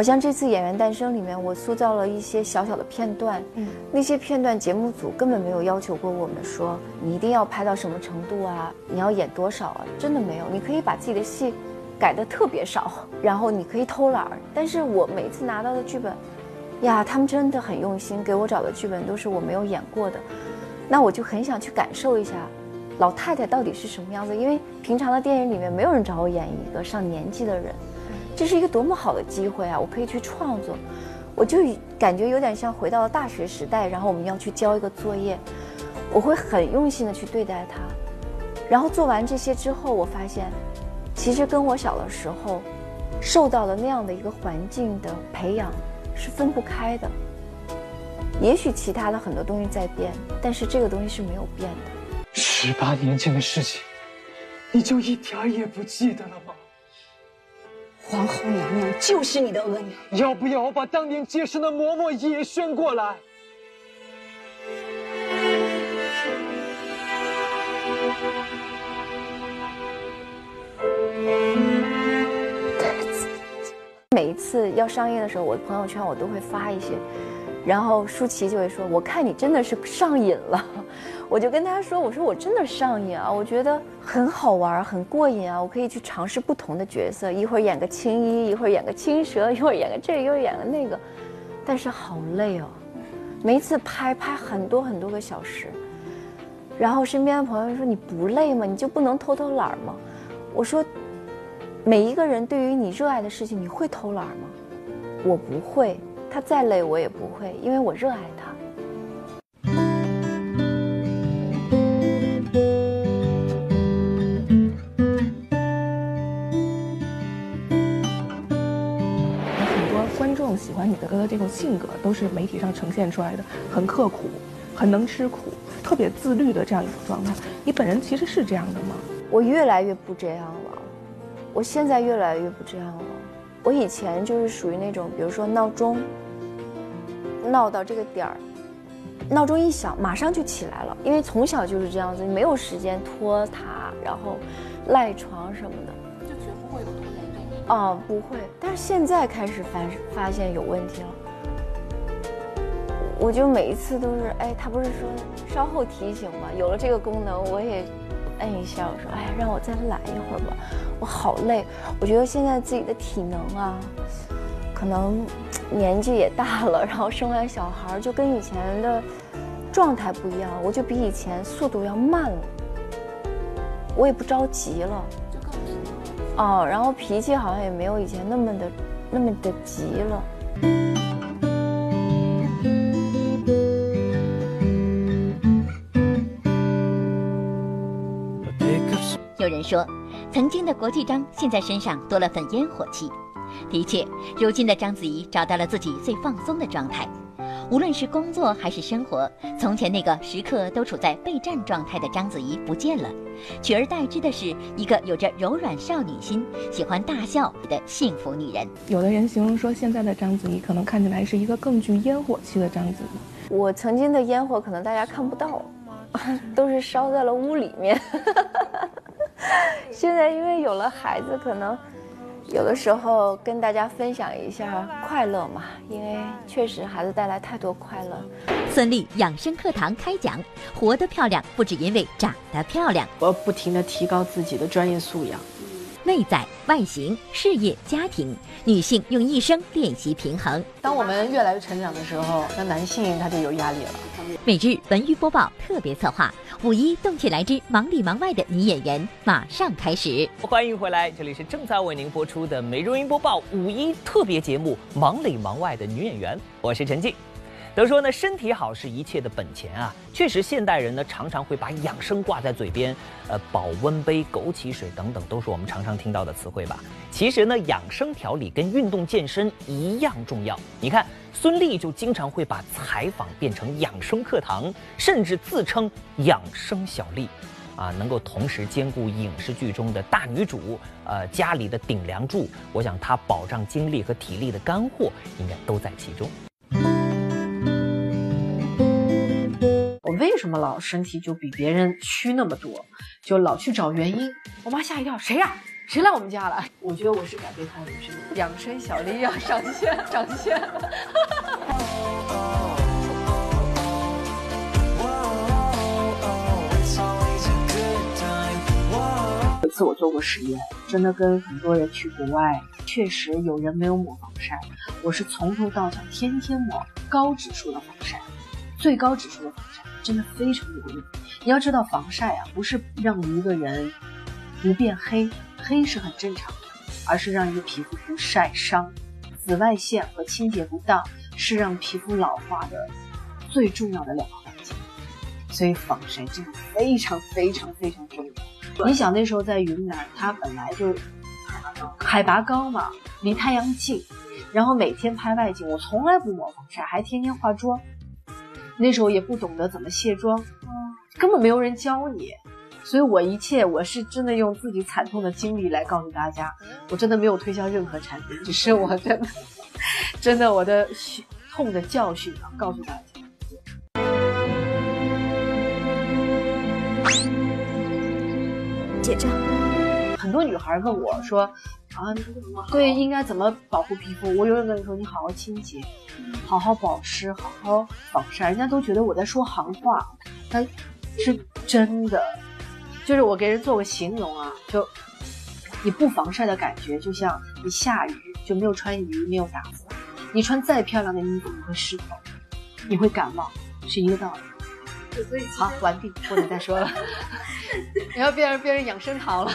好像这次《演员诞生》里面，我塑造了一些小小的片段。嗯，那些片段节目组根本没有要求过我们说你一定要拍到什么程度啊，你要演多少啊，真的没有。你可以把自己的戏改的特别少，然后你可以偷懒儿。但是我每次拿到的剧本，呀，他们真的很用心，给我找的剧本都是我没有演过的，那我就很想去感受一下，老太太到底是什么样子。因为平常的电影里面没有人找我演一个上年纪的人，这是一个多么好的机会啊！我可以去创作，我就感觉有点像回到了大学时代，然后我们要去交一个作业，我会很用心的去对待它。然后做完这些之后，我发现，其实跟我小的时候受到的那样的一个环境的培养是分不开的。也许其他的很多东西在变，但是这个东西是没有变的。十八年前的事情，你就一点儿也不记得了吗？皇后娘娘就是你的额娘，要不要我把当年接生的嬷嬷也宣过来？每一次要上映的时候，我的朋友圈我都会发一些，然后舒淇就会说：“我看你真的是上瘾了。”我就跟他说：“我说我真的上瘾啊，我觉得很好玩，很过瘾啊，我可以去尝试不同的角色，一会儿演个青衣，一会儿演个青蛇，一会儿演个这，一会儿演个那个，但是好累哦，每一次拍拍很多很多个小时。”然后身边的朋友说：“你不累吗？你就不能偷偷懒吗？”我说：“每一个人对于你热爱的事情，你会偷懒吗？我不会，他再累我也不会，因为我热爱他。”欢你的歌的这种性格，都是媒体上呈现出来的，很刻苦，很能吃苦，特别自律的这样一种状态。你本人其实是这样的吗？我越来越不这样了，我现在越来越不这样了。我以前就是属于那种，比如说闹钟闹到这个点儿，闹钟一响马上就起来了，因为从小就是这样子，没有时间拖沓，然后赖床什么的。哦，不会，但是现在开始发发现有问题了。我就每一次都是，哎，他不是说稍后提醒吗？有了这个功能，我也摁一下，我说，哎，让我再懒一会儿吧，我好累。我觉得现在自己的体能啊，可能年纪也大了，然后生完小孩就跟以前的状态不一样，我就比以前速度要慢了，我也不着急，了。哦，然后脾气好像也没有以前那么的那么的急了。有人说，曾经的国际章现在身上多了份烟火气。的确，如今的章子怡找到了自己最放松的状态。无论是工作还是生活，从前那个时刻都处在备战状态的章子怡不见了，取而代之的是一个有着柔软少女心、喜欢大笑的幸福女人。有的人形容说，现在的章子怡可能看起来是一个更具烟火气的章子怡。我曾经的烟火可能大家看不到，都是烧在了屋里面。现在因为有了孩子，可能有的时候跟大家分享一下快乐嘛，因为确实孩子带来太多快乐。孙俪养生课堂开讲，活得漂亮不只因为长得漂亮，我要不停的提高自己的专业素养。内在、外形、事业、家庭，女性用一生练习平衡。当我们越来越成长的时候，那男性他就有压力了。每日文娱播报特别策划：五一动起来之忙里忙外的女演员，马上开始。欢迎回来，这里是正在为您播出的每日文娱播报五一特别节目《忙里忙外的女演员》，我是陈静。都说呢，身体好是一切的本钱啊。确实，现代人呢常常会把养生挂在嘴边，呃，保温杯、枸杞水等等，都是我们常常听到的词汇吧。其实呢，养生调理跟运动健身一样重要。你看，孙俪就经常会把采访变成养生课堂，甚至自称养生小丽，啊，能够同时兼顾影视剧中的大女主，呃，家里的顶梁柱。我想她保障精力和体力的干货，应该都在其中。我为什么老身体就比别人虚那么多？就老去找原因。我妈吓一跳，谁呀、谁来我们家了？我觉得我是改变她人生的养生小丽要上线上线。有一次我做过实验，真的跟很多人去国外，确实有人没有抹防晒，我是从头到脚天天抹高指数的防晒，最高指数的防晒真的非常有用。你要知道，防晒啊不是让一个人不变黑，黑是很正常的，而是让一个皮肤不晒伤。紫外线和清洁不当是让皮肤老化的最重要的两个环节，所以防晒真的非常非常非常重要。你想那时候在云南，它本来就海拔高嘛，离太阳近，然后每天拍外景，我从来不抹防晒，还天天化妆。那时候也不懂得怎么卸妆，根本没有人教你，所以我一切我是真的用自己惨痛的经历来告诉大家，我真的没有推销任何产品，只是我真的 真的我的血痛的教训啊，告诉大家。结账。很多女孩问我说：“啊，对，应该怎么保护皮肤？”我永远跟你说，你好好清洁，好好保湿，好好防晒。人家都觉得我在说行话，但是真的，就是我给人做个形容啊，就你不防晒的感觉，就像你下雨就没有穿雨衣，没有打伞，你穿再漂亮的衣服，你会湿透，你会感冒，是一个道理。好，完毕，不能再说了。你要变成变成养生堂了。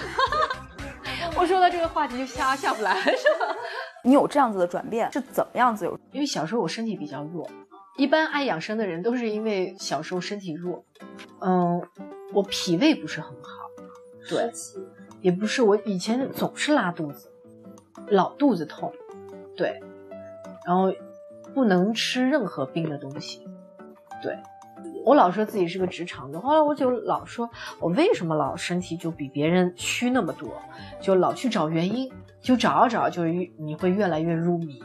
我说到这个话题就下下不来，是吧？你有这样子的转变是怎么样子有？因为小时候我身体比较弱，一般爱养生的人都是因为小时候身体弱。嗯，我脾胃不是很好，对，也不是我以前总是拉肚子，老肚子痛，对，然后不能吃任何冰的东西，对。我老说自己是个直肠子，后来我就老说，我为什么老身体就比别人虚那么多，就老去找原因，就找啊找，就越你会越来越入迷。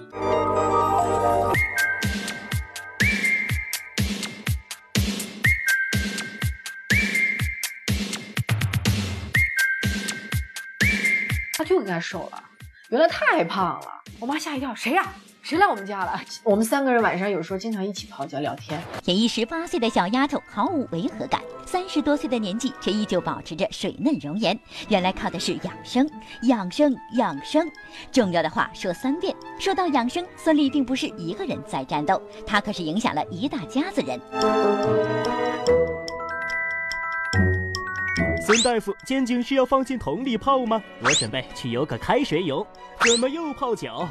他就应该瘦了，原来太胖了，我妈吓一跳，谁呀？谁来我们家了？我们三个人晚上有时候经常一起泡脚聊天。演绎十八岁的小丫头毫无违和感，三十多岁的年纪却依旧保持着水嫩容颜。原来靠的是养生，养生，养生。重要的话说三遍。说到养生，孙俪并不是一个人在战斗，她可是影响了一大家子人。孙大夫，肩颈是要放进桶里泡吗？我准备去游个开水泳。怎么又泡脚？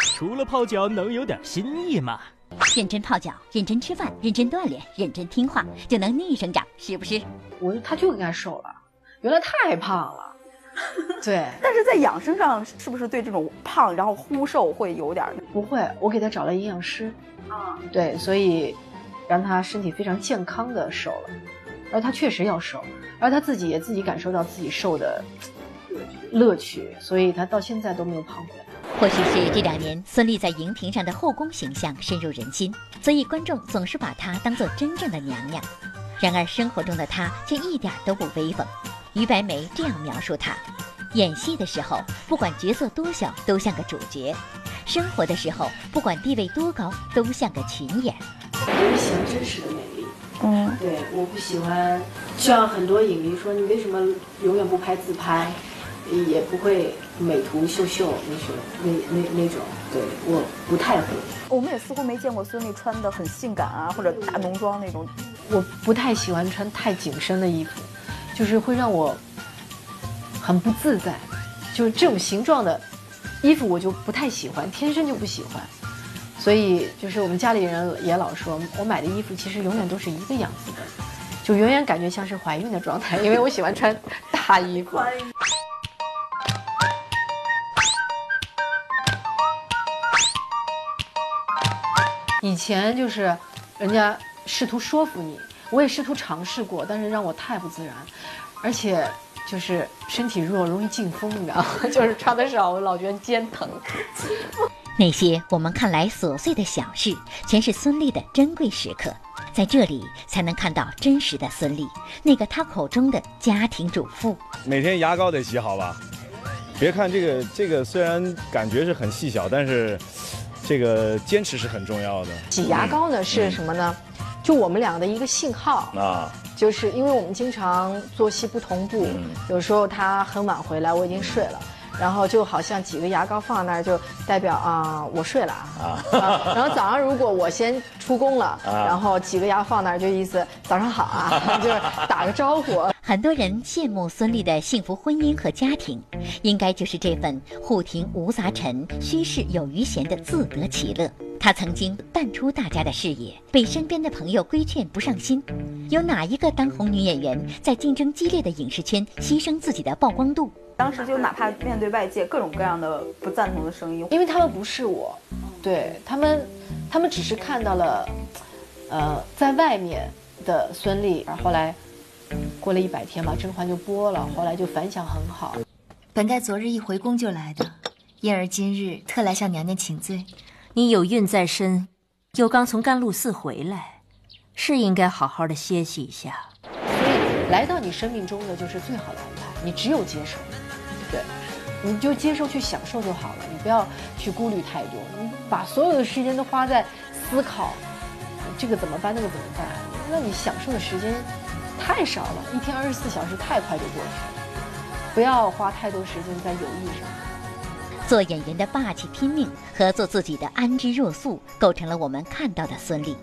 除了泡脚，能有点新意吗？认真泡脚，认真吃饭，认真锻炼，认真听话，就能逆生长，是不是？我他就应该瘦了，原来太胖了。对，但是在养生上，是不是对这种胖然后忽瘦会有点？不会，我给他找了营养师。啊，对，所以让他身体非常健康的瘦了，而他确实要瘦，而他自己也自己感受到自己瘦的乐趣，所以他到现在都没有胖回来。或许是这两年孙俪在荧屏上的后宫形象深入人心，所以观众总是把她当做真正的娘娘。然而生活中的她却一点都不威风。于白眉这样描述她：演戏的时候，不管角色多小，都像个主角；生活的时候，不管地位多高，都像个群演。我喜欢真实的美丽。嗯，对，我不喜欢像很多影迷说，你为什么永远不拍自拍？也不会美图秀秀那种，那那那种，对我不太会。我们也似乎没见过孙俪穿的很性感啊，或者大浓妆那种。我不太喜欢穿太紧身的衣服，就是会让我很不自在。就是这种形状的衣服，我就不太喜欢，天生就不喜欢。所以就是我们家里人也老说，我买的衣服其实永远都是一个样子的，就永远感觉像是怀孕的状态，因为我喜欢穿大衣服。以前就是人家试图说服你，我也试图尝试过，但是让我太不自然，而且就是身体弱，容易进风，你知道吗？就是穿的少，我老觉得肩疼。那些我们看来琐碎的小事，全是孙俪的珍贵时刻，在这里才能看到真实的孙俪，那个她口中的家庭主妇。每天牙膏得洗好吧？别看这个，这个虽然感觉是很细小，但是。这个坚持是很重要的。挤牙膏呢是什么呢？就我们俩的一个信号啊。就是因为我们经常作息不同步，有时候他很晚回来，我已经睡了。然后就好像几个牙膏放那儿，就代表啊我睡了啊。然后早上如果我先出工了，然后几个牙放那儿，就意思早上好啊，就是打个招呼。很多人羡慕孙俪的幸福婚姻和家庭，应该就是这份户庭无杂陈、虚室有余闲的自得其乐。她曾经淡出大家的视野，被身边的朋友规劝不上心。有哪一个当红女演员在竞争激烈的影视圈牺牲自己的曝光度？当时就哪怕面对外界各种各样的不赞同的声音，因为他们不是我，对他们，他们只是看到了，呃，在外面的孙俪。而后来过了一百天吧，甄嬛就播了，后来就反响很好。本该昨日一回宫就来的，因而今日特来向娘娘请罪。你有孕在身，又刚从甘露寺回来，是应该好好的歇息一下。所以来到你生命中的就是最好的安排，你只有接受。对，你就接受去享受就好了，你不要去顾虑太多。你把所有的时间都花在思考这个怎么办，那个怎么办，那你享受的时间太少了。一天二十四小时太快就过去了，不要花太多时间在犹豫上。做演员的霸气拼命和做自己的安之若素，构成了我们看到的孙俪，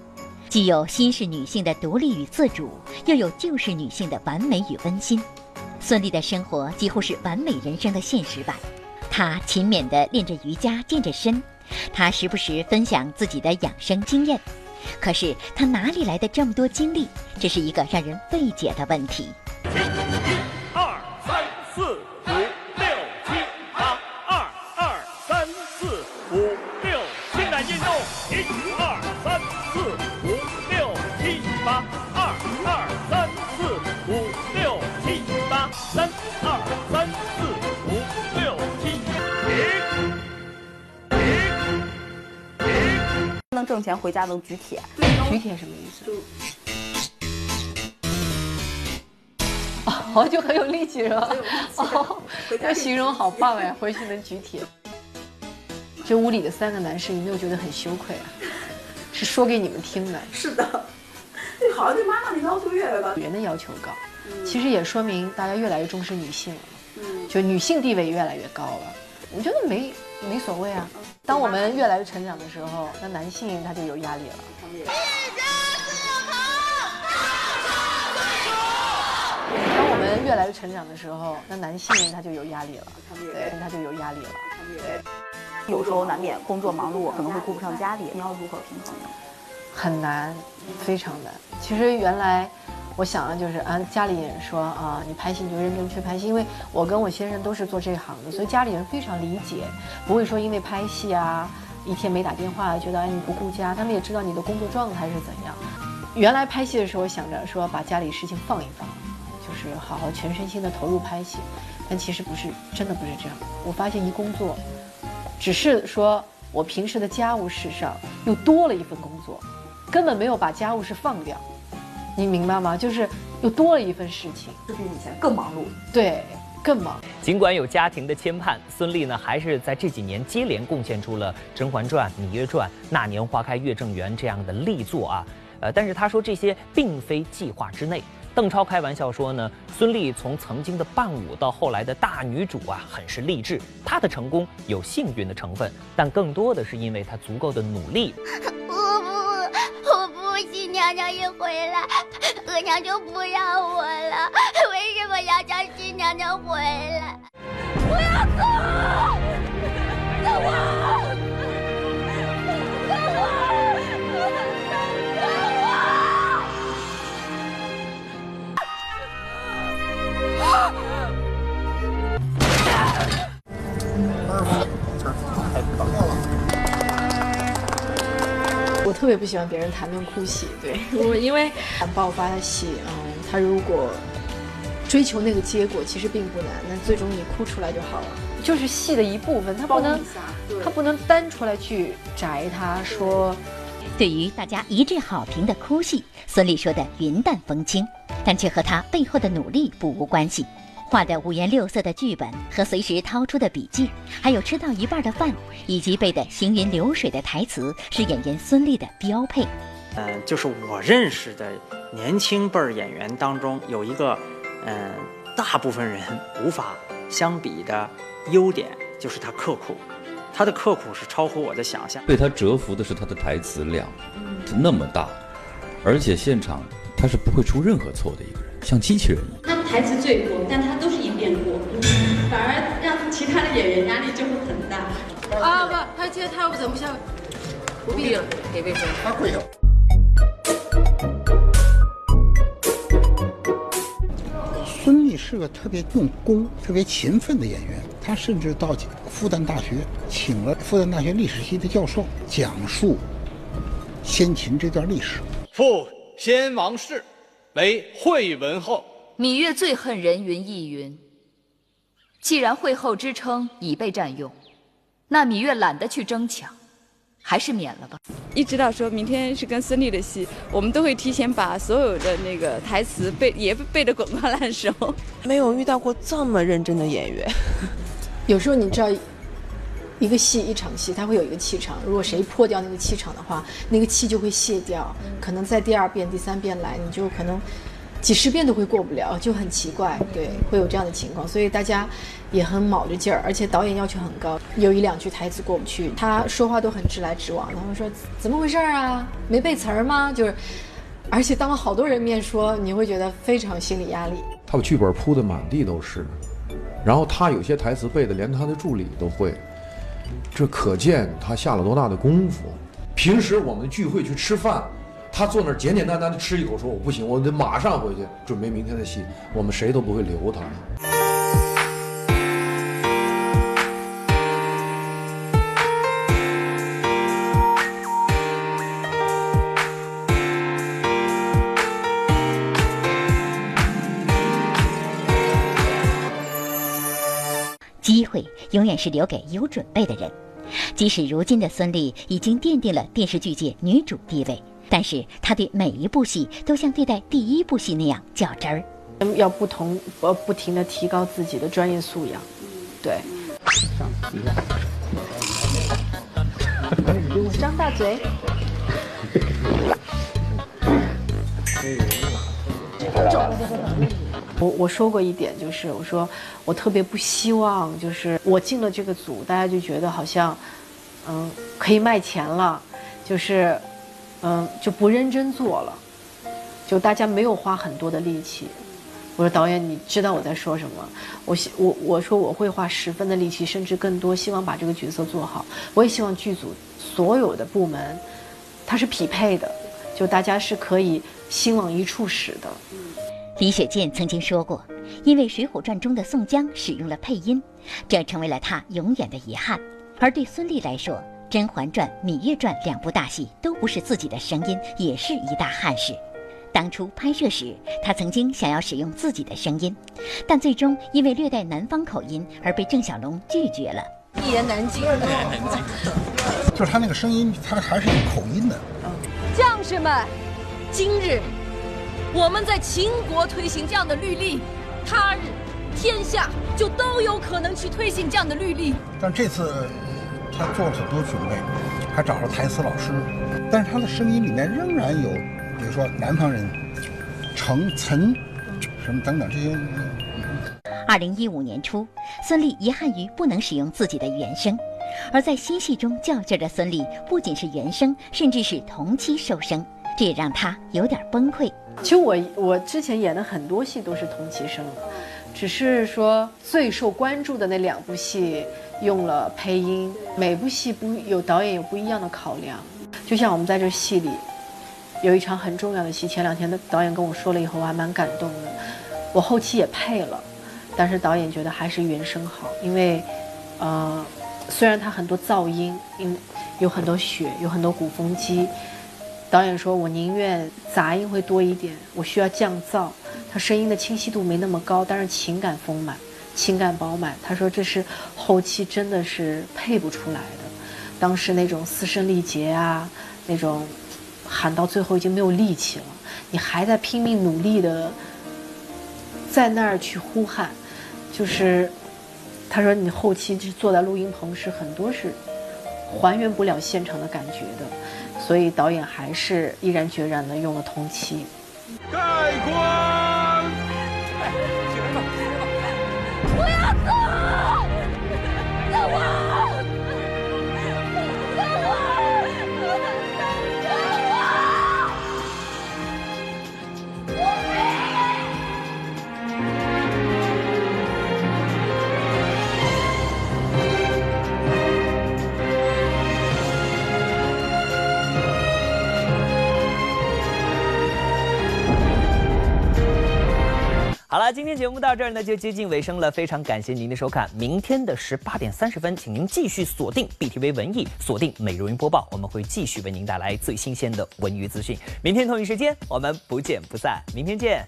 既有新式女性的独立与自主，又有旧式女性的完美与温馨。孙俪的生活几乎是完美人生的现实版，她勤勉地练着瑜伽，健着身，她时不时分享自己的养生经验。可是他哪里来的这么多精力？这是一个让人费解的问题。停，能挣钱回家能举铁，举铁什么意思？哦，就很有力气是吧？哦，这形容好棒哎，回去能举铁。这屋里的三个男士有没有觉得很羞愧啊？是说给你们听的。是的，对，好像对妈妈的要求越来越高，人的要求高，其实也说明大家越来越重视女性了，嗯，就女性地位越来越高了。我觉得没没所谓啊。当我们越来越成长的时候，那男性他就有压力了。当我们越来越成长的时候，那男性他就有压力了，对，他就有压力了。对，有时候难免工作忙碌，可能会顾不上家里，你要如何平衡呢？很难，非常难。其实原来我想的就是，啊，家里人说啊，你拍戏你就认真去拍戏，因为我跟我先生都是做这行的，所以家里人非常理解，不会说因为拍戏啊一天没打电话，觉得哎你不顾家，他们也知道你的工作状态是怎样。原来拍戏的时候想着说把家里事情放一放。就是好好全身心的投入拍戏，但其实不是，真的不是这样。我发现一工作，只是说我平时的家务事上又多了一份工作，根本没有把家务事放掉。你明白吗？就是又多了一份事情，就比以前更忙碌。对，更忙。尽管有家庭的牵绊，孙俪呢还是在这几年接连贡献出了《甄嬛传》《芈月传》《那年花开月正圆》这样的力作啊。呃，但是她说这些并非计划之内。邓超开玩笑说呢，孙俪从曾经的伴舞到后来的大女主啊，很是励志。她的成功有幸运的成分，但更多的是因为她足够的努力。我不，我不信娘娘一回来，额娘就不要我了。为什么要叫新娘娘回来？我要走，走我。我特别不喜欢别人谈论哭戏，对 我，因为爆发的戏，嗯，他如果追求那个结果，其实并不难，那最终你哭出来就好了，就是戏的一部分，他不能，他不能单出来去摘他说。对于大家一致好评的哭戏，孙俪说的云淡风轻，但却和她背后的努力不无关系。画的五颜六色的剧本和随时掏出的笔记，还有吃到一半的饭，以及背的行云流水的台词，是演员孙俪的标配。嗯，就是我认识的年轻辈儿演员当中有一个，嗯，大部分人无法相比的优点，就是他刻苦。他的刻苦是超乎我的想象。被他折服的是他的台词量，那么大，而且现场他是不会出任何错的一个人，像机器人一样。他台词最多，但他都是一遍过，反而让其他的演员压力就会很大。啊不，他今天他要不整不下，不必了，给魏征，他会有。孙俪是个特别用功、特别勤奋的演员，她甚至到复旦大学请了复旦大学历史系的教授讲述先秦这段历史。复先王氏为惠文后。芈月最恨人云亦云。既然惠后之称已被占用，那芈月懒得去争抢。还是免了吧。一直到说明天是跟孙俪的戏，我们都会提前把所有的那个台词背也背得滚瓜烂熟。没有遇到过这么认真的演员。有时候你知道，一个戏一场戏，它会有一个气场。如果谁破掉那个气场的话，那个气就会泄掉。可能在第二遍、第三遍来，你就可能几十遍都会过不了，就很奇怪。对，会有这样的情况。所以大家。也很卯着劲儿，而且导演要求很高，有一两句台词过不去，他说话都很直来直往。他们说怎么回事啊？没背词儿吗？就是，而且当了好多人面说，你会觉得非常心理压力。他把剧本铺的满地都是，然后他有些台词背的连他的助理都会，这可见他下了多大的功夫。平时我们聚会去吃饭，他坐那儿简简单单的吃一口，说我不行，我得马上回去准备明天的戏，我们谁都不会留他。会永远是留给有准备的人。即使如今的孙俪已经奠定了电视剧界女主地位，但是她对每一部戏都像对待第一部戏那样较真儿。要不同呃不停的提高自己的专业素养。对。张大嘴。我我说过一点，就是我说我特别不希望，就是我进了这个组，大家就觉得好像，嗯，可以卖钱了，就是，嗯，就不认真做了，就大家没有花很多的力气。我说导演，你知道我在说什么？我希我我说我会花十分的力气，甚至更多，希望把这个角色做好。我也希望剧组所有的部门，它是匹配的，就大家是可以心往一处使的。李雪健曾经说过，因为《水浒传》中的宋江使用了配音，这成为了他永远的遗憾。而对孙俪来说，《甄嬛传》《芈月传》两部大戏都不是自己的声音，也是一大憾事。当初拍摄时，他曾经想要使用自己的声音，但最终因为略带南方口音而被郑晓龙拒绝了。一言难尽。就是他那个声音，他还是有口音的。将士们，今日。我们在秦国推行这样的律例，他日天下就都有可能去推行这样的律例。但这次他做了很多准备，还找了台词老师，但是他的声音里面仍然有，比如说南方人，成岑，什么等等这些。二零一五年初，孙俪遗憾于不能使用自己的原声，而在新戏中较劲的孙俪不仅是原声，甚至是同期收声，这也让她有点崩溃。其实我我之前演的很多戏都是同期声，只是说最受关注的那两部戏用了配音，每部戏不有导演有不一样的考量。就像我们在这戏里有一场很重要的戏，前两天的导演跟我说了以后，我还蛮感动的。我后期也配了，但是导演觉得还是原声好，因为呃虽然它很多噪音，因有很多雪，有很多鼓风机。导演说：“我宁愿杂音会多一点，我需要降噪。他声音的清晰度没那么高，但是情感丰满，情感饱满。他说这是后期真的是配不出来的。当时那种嘶声力竭啊，那种喊到最后已经没有力气了，你还在拼命努力的在那儿去呼喊，就是他说你后期就坐在录音棚是很多是还原不了现场的感觉的。”所以导演还是毅然决然的用了同期。盖棺。好了，今天节目到这儿呢就接近尾声了，非常感谢您的收看。明天的十八点三十分，请您继续锁定 BTV 文艺，锁定美容云播报，我们会继续为您带来最新鲜的文娱资讯。明天同一时间，我们不见不散。明天见。